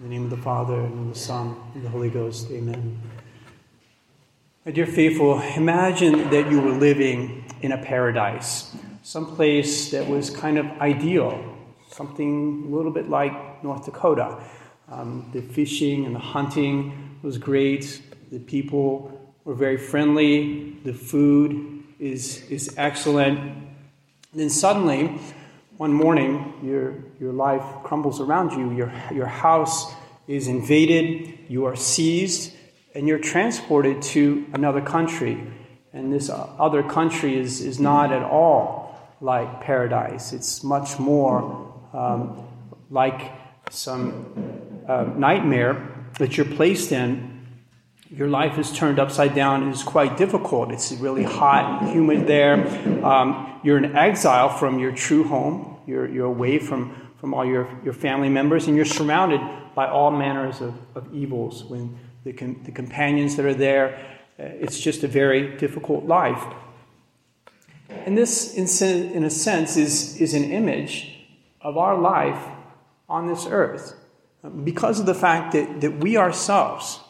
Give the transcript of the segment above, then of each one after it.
In the name of the Father, and the Son, and the Holy Ghost. Amen. My dear faithful, imagine that you were living in a paradise, some place that was kind of ideal, something a little bit like North Dakota. Um, the fishing and the hunting was great. The people were very friendly. The food is, is excellent. And then suddenly, one morning, your, your life crumbles around you. Your, your house is invaded. You are seized and you're transported to another country. And this other country is, is not at all like paradise, it's much more um, like some uh, nightmare that you're placed in. Your life is turned upside down. It is quite difficult. It's really hot and humid there. Um, you're in exile from your true home. You're, you're away from, from all your, your family members, and you're surrounded by all manners of, of evils. When the, com- the companions that are there. Uh, it's just a very difficult life. And this, in, in a sense, is, is an image of our life on this earth because of the fact that, that we ourselves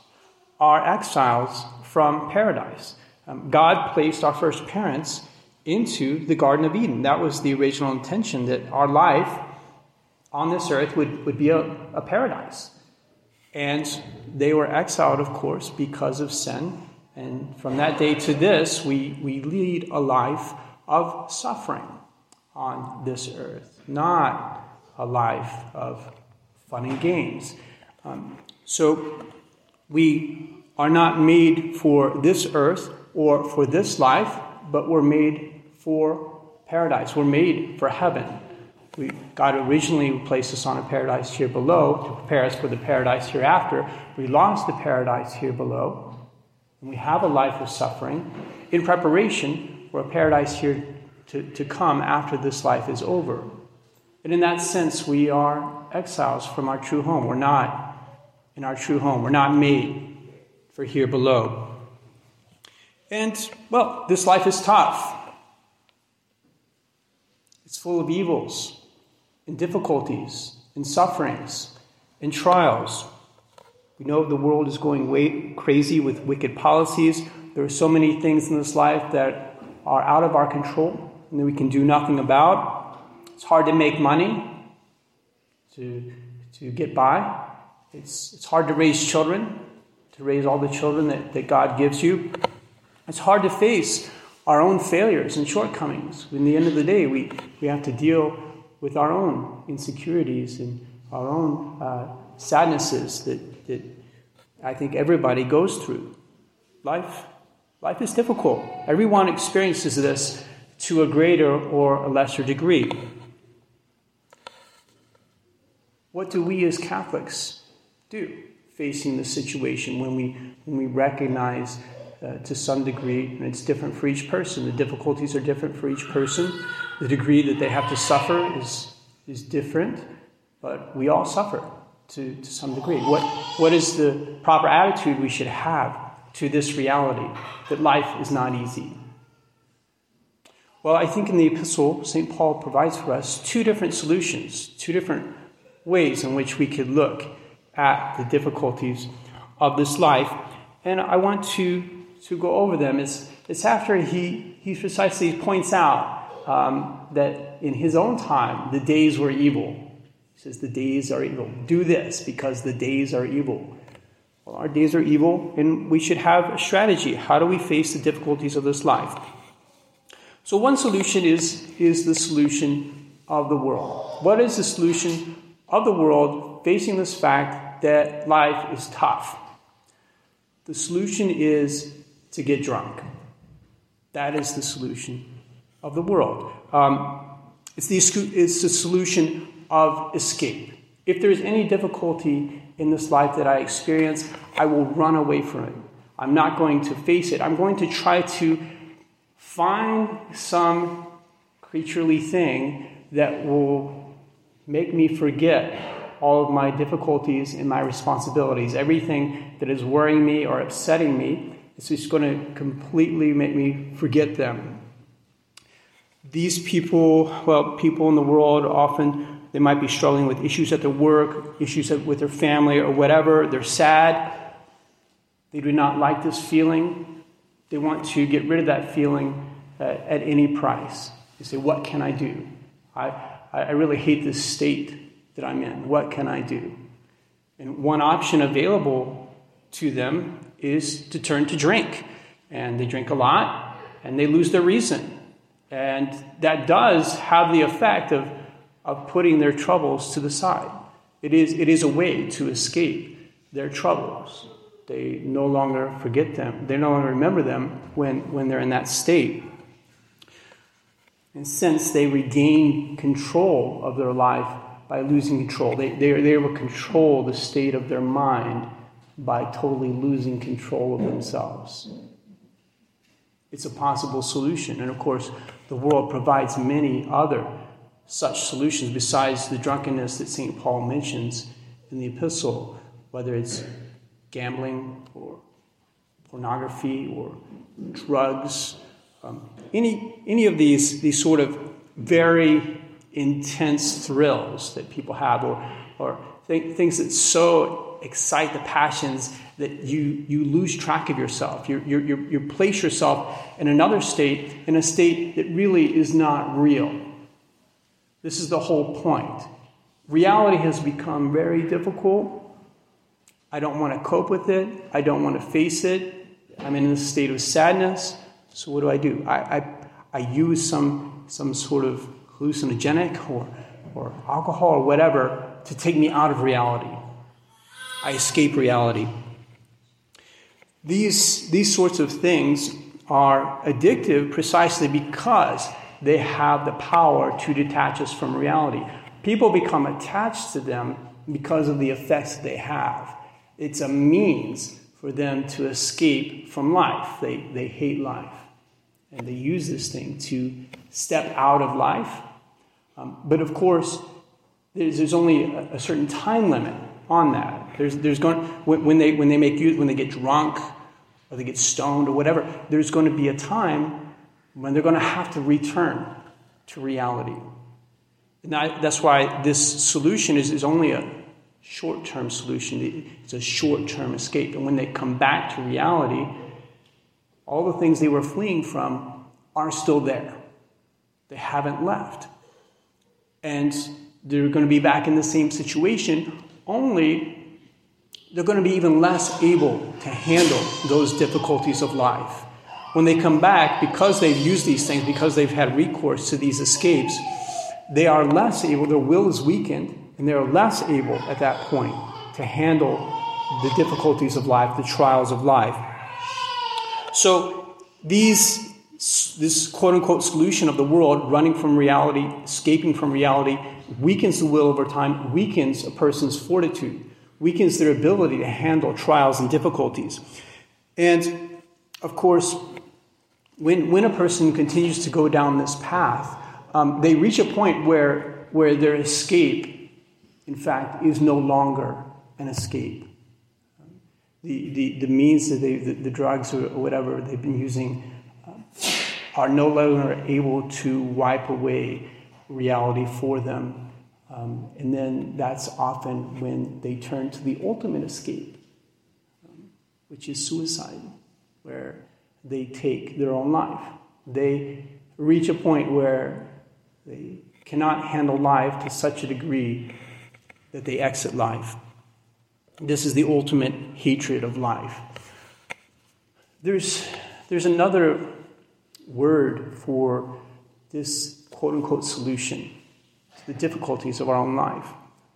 are exiles from paradise. Um, God placed our first parents into the Garden of Eden. That was the original intention, that our life on this earth would, would be a, a paradise. And they were exiled, of course, because of sin. And from that day to this, we, we lead a life of suffering on this earth, not a life of fun and games. Um, so we are not made for this earth or for this life, but we're made for paradise. We're made for heaven. We, God originally placed us on a paradise here below to prepare us for the paradise hereafter. We lost the paradise here below, and we have a life of suffering in preparation for a paradise here to, to come after this life is over. And in that sense, we are exiles from our true home. We're not in our true home. We're not made for here below. And, well, this life is tough. It's full of evils and difficulties, and sufferings, and trials. We know the world is going way crazy with wicked policies. There are so many things in this life that are out of our control and that we can do nothing about. It's hard to make money, to, to get by. It's, it's hard to raise children, to raise all the children that, that God gives you. It's hard to face our own failures and shortcomings. In the end of the day, we, we have to deal with our own insecurities and our own uh, sadnesses that, that I think everybody goes through. Life, life is difficult. Everyone experiences this to a greater or a lesser degree. What do we as Catholics do facing the situation when we, when we recognize uh, to some degree, and it's different for each person. The difficulties are different for each person. The degree that they have to suffer is, is different, but we all suffer to, to some degree. What, what is the proper attitude we should have to this reality that life is not easy? Well, I think in the epistle, St. Paul provides for us two different solutions, two different ways in which we could look at the difficulties of this life. And I want to, to go over them. It's, it's after he, he precisely points out um, that in his own time, the days were evil. He says, The days are evil. Do this because the days are evil. Well, our days are evil, and we should have a strategy. How do we face the difficulties of this life? So, one solution is, is the solution of the world. What is the solution of the world facing this fact that life is tough? The solution is to get drunk. That is the solution of the world. Um, it's, the, it's the solution of escape. If there is any difficulty in this life that I experience, I will run away from it. I'm not going to face it. I'm going to try to find some creaturely thing that will make me forget all of my difficulties and my responsibilities. Everything that is worrying me or upsetting me, it's just going to completely make me forget them these people, well, people in the world often they might be struggling with issues at their work, issues with their family, or whatever. They're sad. They do not like this feeling. They want to get rid of that feeling uh, at any price. They say, What can I do? I, I really hate this state that I'm in. What can I do? And one option available to them is to turn to drink. And they drink a lot and they lose their reason. And that does have the effect of, of putting their troubles to the side. It is, it is a way to escape their troubles. They no longer forget them, they no longer remember them when, when they're in that state. And since they regain control of their life by losing control, they, they, they will control the state of their mind by totally losing control of themselves. It's a possible solution. And of course, the world provides many other such solutions besides the drunkenness that St. Paul mentions in the epistle, whether it's gambling or pornography or drugs, um, any, any of these, these sort of very intense thrills that people have, or, or th- things that so excite the passions that you, you lose track of yourself. You, you, you, you place yourself in another state, in a state that really is not real. This is the whole point. Reality has become very difficult. I don't want to cope with it. I don't want to face it. I'm in a state of sadness. So what do I do? I, I, I use some, some sort of hallucinogenic or, or alcohol or whatever to take me out of reality. I escape reality. These, these sorts of things are addictive precisely because they have the power to detach us from reality. People become attached to them because of the effects they have. It's a means for them to escape from life. They, they hate life. And they use this thing to step out of life. Um, but of course, there's, there's only a, a certain time limit on that. There's, there's going, when, when, they, when they make use, when they get drunk or they get stoned or whatever, there's going to be a time when they're going to have to return to reality. And that, that's why this solution is, is only a short term solution. It's a short term escape. And when they come back to reality, all the things they were fleeing from are still there. They haven't left. And they're going to be back in the same situation, only they're going to be even less able to handle those difficulties of life. When they come back, because they've used these things, because they've had recourse to these escapes, they are less able, their will is weakened, and they're less able at that point to handle the difficulties of life, the trials of life. So, these, this quote unquote solution of the world, running from reality, escaping from reality, weakens the will over time, weakens a person's fortitude, weakens their ability to handle trials and difficulties. And of course, when, when a person continues to go down this path, um, they reach a point where, where their escape, in fact, is no longer an escape. The, the, the means that they, the, the drugs or whatever they've been using um, are no longer able to wipe away reality for them. Um, and then that's often when they turn to the ultimate escape, um, which is suicide, where they take their own life. They reach a point where they cannot handle life to such a degree that they exit life. This is the ultimate hatred of life. There's, there's another word for this quote unquote solution the difficulties of our own life.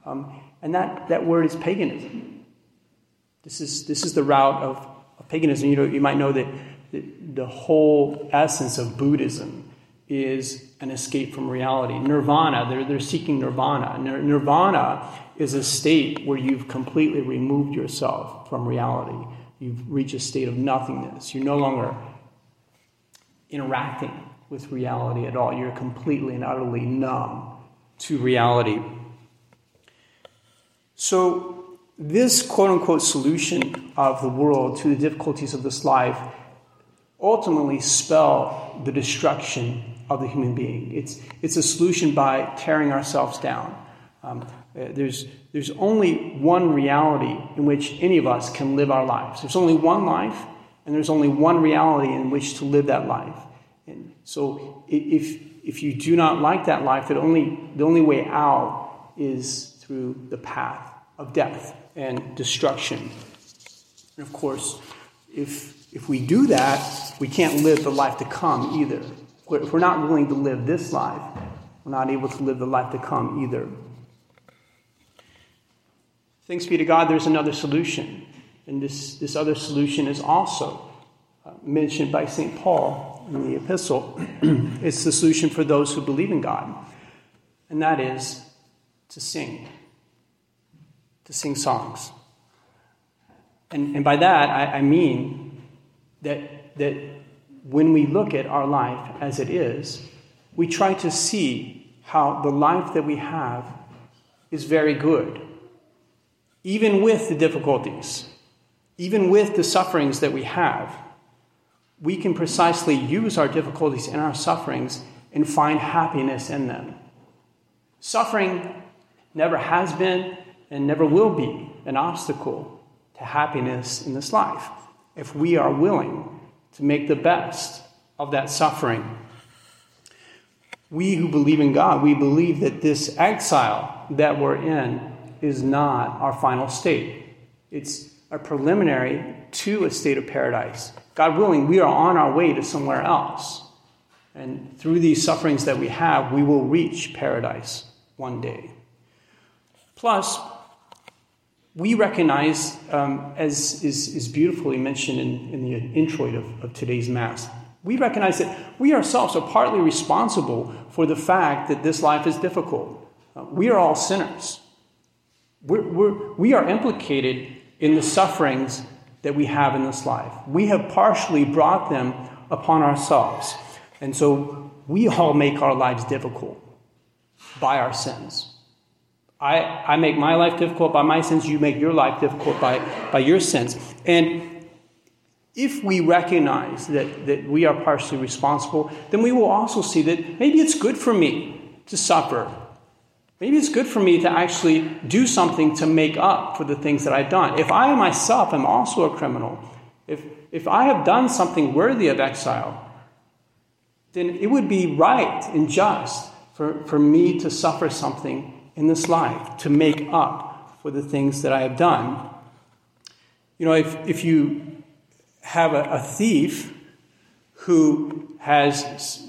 Um, and that, that word is paganism. This is, this is the route of, of paganism. You, know, you might know that the, the whole essence of Buddhism is an escape from reality. Nirvana, they're, they're seeking nirvana. Nirvana is a state where you've completely removed yourself from reality. You've reached a state of nothingness. You're no longer interacting with reality at all. You're completely and utterly numb to reality. So, this quote unquote solution of the world to the difficulties of this life ultimately spell the destruction of the human being. It's, it's a solution by tearing ourselves down, Um, there's, there's only one reality in which any of us can live our lives. There's only one life, and there's only one reality in which to live that life. And so if, if you do not like that life, the only, the only way out is through the path of death and destruction. And of course, if, if we do that, we can't live the life to come either. If we're not willing to live this life, we're not able to live the life to come either. Thanks be to God, there's another solution. And this, this other solution is also uh, mentioned by St. Paul in the epistle. it's the solution for those who believe in God, and that is to sing, to sing songs. And, and by that, I, I mean that, that when we look at our life as it is, we try to see how the life that we have is very good, even with the difficulties, even with the sufferings that we have we can precisely use our difficulties and our sufferings and find happiness in them. Suffering never has been and never will be an obstacle to happiness in this life if we are willing to make the best of that suffering. We who believe in God, we believe that this exile that we're in is not our final state. It's a preliminary to a state of paradise. God willing, we are on our way to somewhere else. And through these sufferings that we have, we will reach paradise one day. Plus, we recognize, um, as is, is beautifully mentioned in, in the introit of, of today's Mass, we recognize that we ourselves are partly responsible for the fact that this life is difficult. Uh, we are all sinners. We're, we're, we are implicated in the sufferings that we have in this life. We have partially brought them upon ourselves. And so we all make our lives difficult by our sins. I, I make my life difficult by my sins, you make your life difficult by, by your sins. And if we recognize that, that we are partially responsible, then we will also see that maybe it's good for me to suffer Maybe it's good for me to actually do something to make up for the things that I've done. If I myself am also a criminal, if, if I have done something worthy of exile, then it would be right and just for, for me to suffer something in this life to make up for the things that I have done. You know, if, if you have a, a thief who has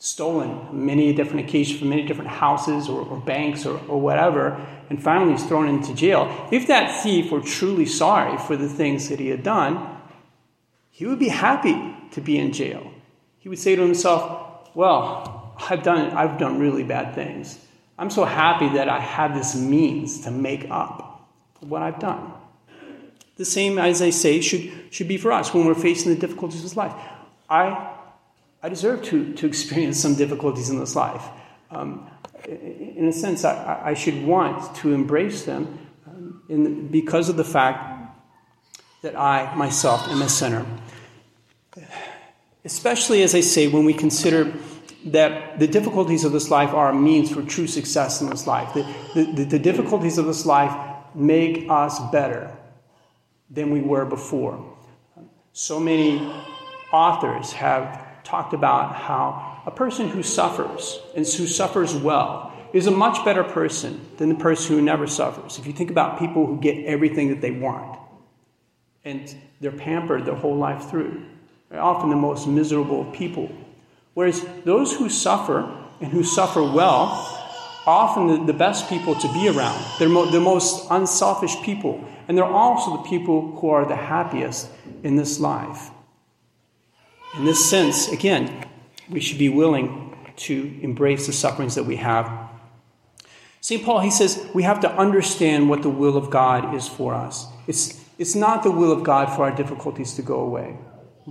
stolen many different occasions from many different houses or, or banks or, or, whatever, and finally is thrown into jail, if that thief were truly sorry for the things that he had done, he would be happy to be in jail. He would say to himself, Well, I've done, I've done really bad things. I'm so happy that I have this means to make up for what I've done. The same, as I say, should, should be for us when we're facing the difficulties of life. I I deserve to, to experience some difficulties in this life. Um, in a sense, I, I, should want to embrace them um, in, because of the fact that I myself am a sinner. Especially, as I say, when we consider that the difficulties of this life are a means for true success in this life. The, the, the difficulties of this life make us better than we were before. So many authors have talked about how a person who suffers and who suffers well is a much better person than the person who never suffers. If you think about people who get everything that they want and they're pampered their whole life through, they're often the most miserable of people. Whereas those who suffer and who suffer well often the, the best people to be around. They're mo- the most unselfish people. And they're also the people who are the happiest in this life. In this sense, again, we should be willing to embrace the sufferings that we have. St. Paul, he says, we have to understand what the will of God is for us. It's, it's not the will of God for our difficulties to go away.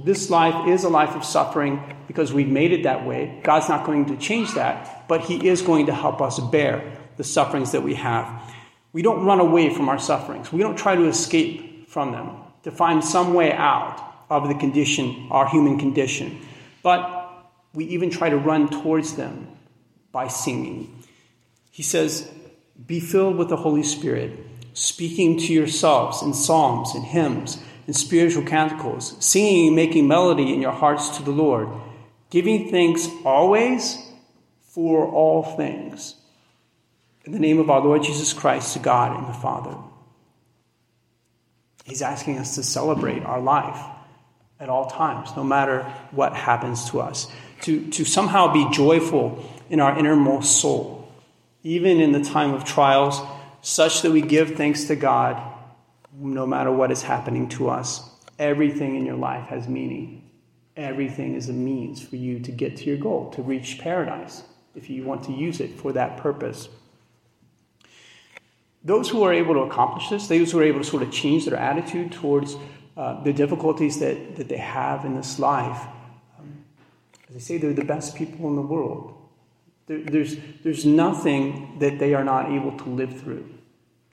This life is a life of suffering because we've made it that way. God's not going to change that, but He is going to help us bear the sufferings that we have. We don't run away from our sufferings, we don't try to escape from them, to find some way out of the condition, our human condition. But we even try to run towards them by singing. He says, Be filled with the Holy Spirit, speaking to yourselves in psalms and hymns and spiritual canticles, singing and making melody in your hearts to the Lord, giving thanks always for all things. In the name of our Lord Jesus Christ, to God and the Father. He's asking us to celebrate our life at all times, no matter what happens to us, to, to somehow be joyful in our innermost soul, even in the time of trials, such that we give thanks to God no matter what is happening to us. Everything in your life has meaning. Everything is a means for you to get to your goal, to reach paradise, if you want to use it for that purpose. Those who are able to accomplish this, those who are able to sort of change their attitude towards uh, the difficulties that, that they have in this life, um, as I say, they're the best people in the world. There, there's, there's nothing that they are not able to live through,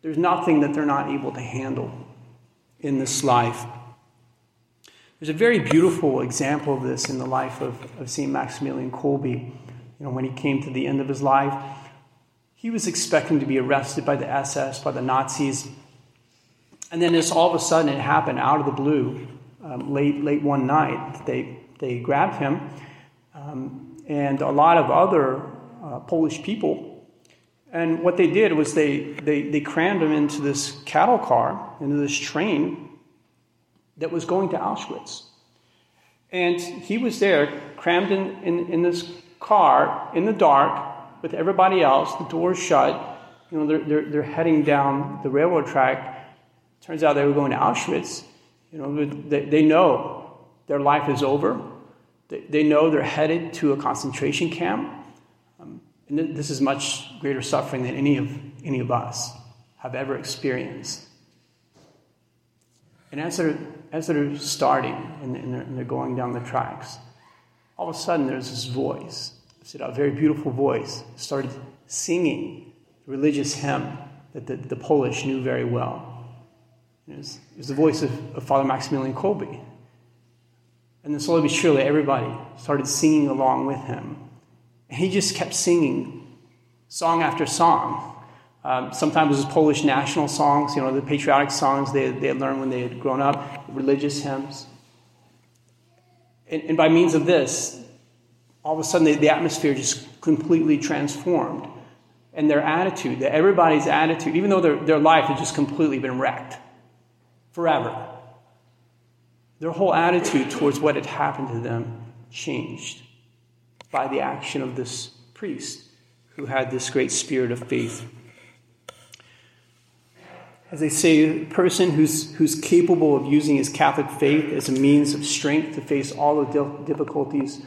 there's nothing that they're not able to handle in this life. There's a very beautiful example of this in the life of, of St. Maximilian Kolbe. You know, when he came to the end of his life, he was expecting to be arrested by the SS, by the Nazis. And then this all of a sudden it happened out of the blue, um, late, late one night. They, they grabbed him, um, and a lot of other uh, Polish people. And what they did was they, they, they crammed him into this cattle car, into this train that was going to Auschwitz. And he was there, crammed in, in, in this car in the dark, with everybody else, the doors shut. You know, they're, they're, they're heading down the railroad track. Turns out they were going to Auschwitz. You know, they, they know their life is over. They, they know they're headed to a concentration camp. Um, and th- this is much greater suffering than any of, any of us have ever experienced. And as they're, as they're starting and, and, they're, and they're going down the tracks, all of a sudden there's this voice a very beautiful voice, started singing religious hymn that the, the Polish knew very well. It was, it was, the voice of, of Father Maximilian Kolbe. And then slowly but surely, everybody started singing along with him. And he just kept singing song after song. Um, sometimes it was Polish national songs, you know, the patriotic songs they, they had learned when they had grown up, religious hymns. And, and by means of this, all of a sudden the, the atmosphere just completely transformed. And their attitude, everybody's attitude, even though their, their life had just completely been wrecked forever, their whole attitude towards what had happened to them changed by the action of this priest who had this great spirit of faith. As they say, a person who's, who's capable of using his Catholic faith as a means of strength to face all the difficulties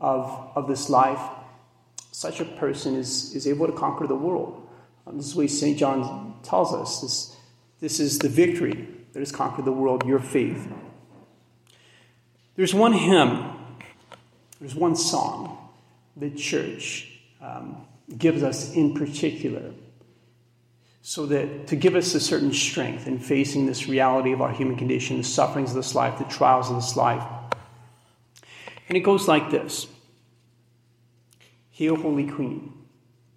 of, of this life, such a person is, is able to conquer the world. Um, this is what St. John tells us. This, this is the victory that has conquered the world, your faith. There's one hymn, there's one song the church um, gives us in particular so that to give us a certain strength in facing this reality of our human condition, the sufferings of this life, the trials of this life. And it goes like this Hail, Holy Queen,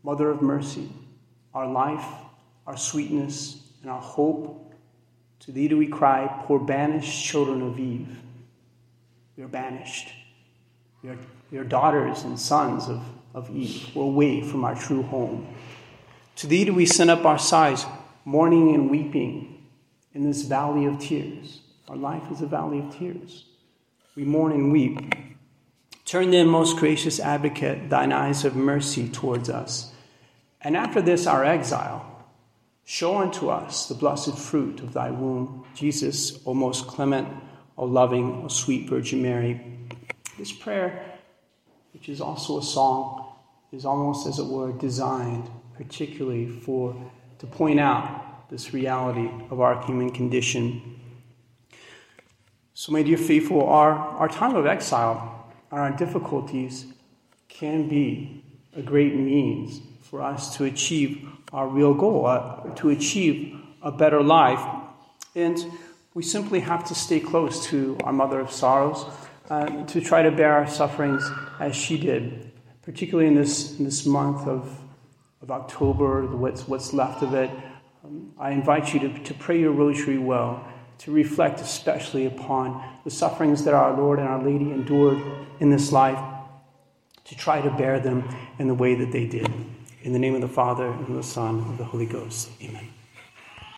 Mother of Mercy, our life, our sweetness, and our hope. To thee do we cry, poor banished children of Eve. We are banished. We are, we are daughters and sons of, of Eve. We're away from our true home. To thee do we send up our sighs, mourning and weeping in this valley of tears. Our life is a valley of tears. We mourn and weep Turn then, most gracious advocate, thine eyes of mercy towards us. And after this, our exile, show unto us the blessed fruit of thy womb, Jesus, O most clement, O loving, O sweet Virgin Mary. This prayer, which is also a song, is almost, as it were, designed particularly for to point out this reality of our human condition. So, my dear faithful, our, our time of exile and our difficulties can be a great means for us to achieve our real goal, uh, to achieve a better life. And we simply have to stay close to our Mother of Sorrows uh, to try to bear our sufferings as she did, particularly in this, in this month of, of October, what's, what's left of it, um, I invite you to, to pray your rosary well, to reflect especially upon the sufferings that our Lord and our Lady endured in this life, to try to bear them in the way that they did. In the name of the Father, and of the Son, and of the Holy Ghost. Amen.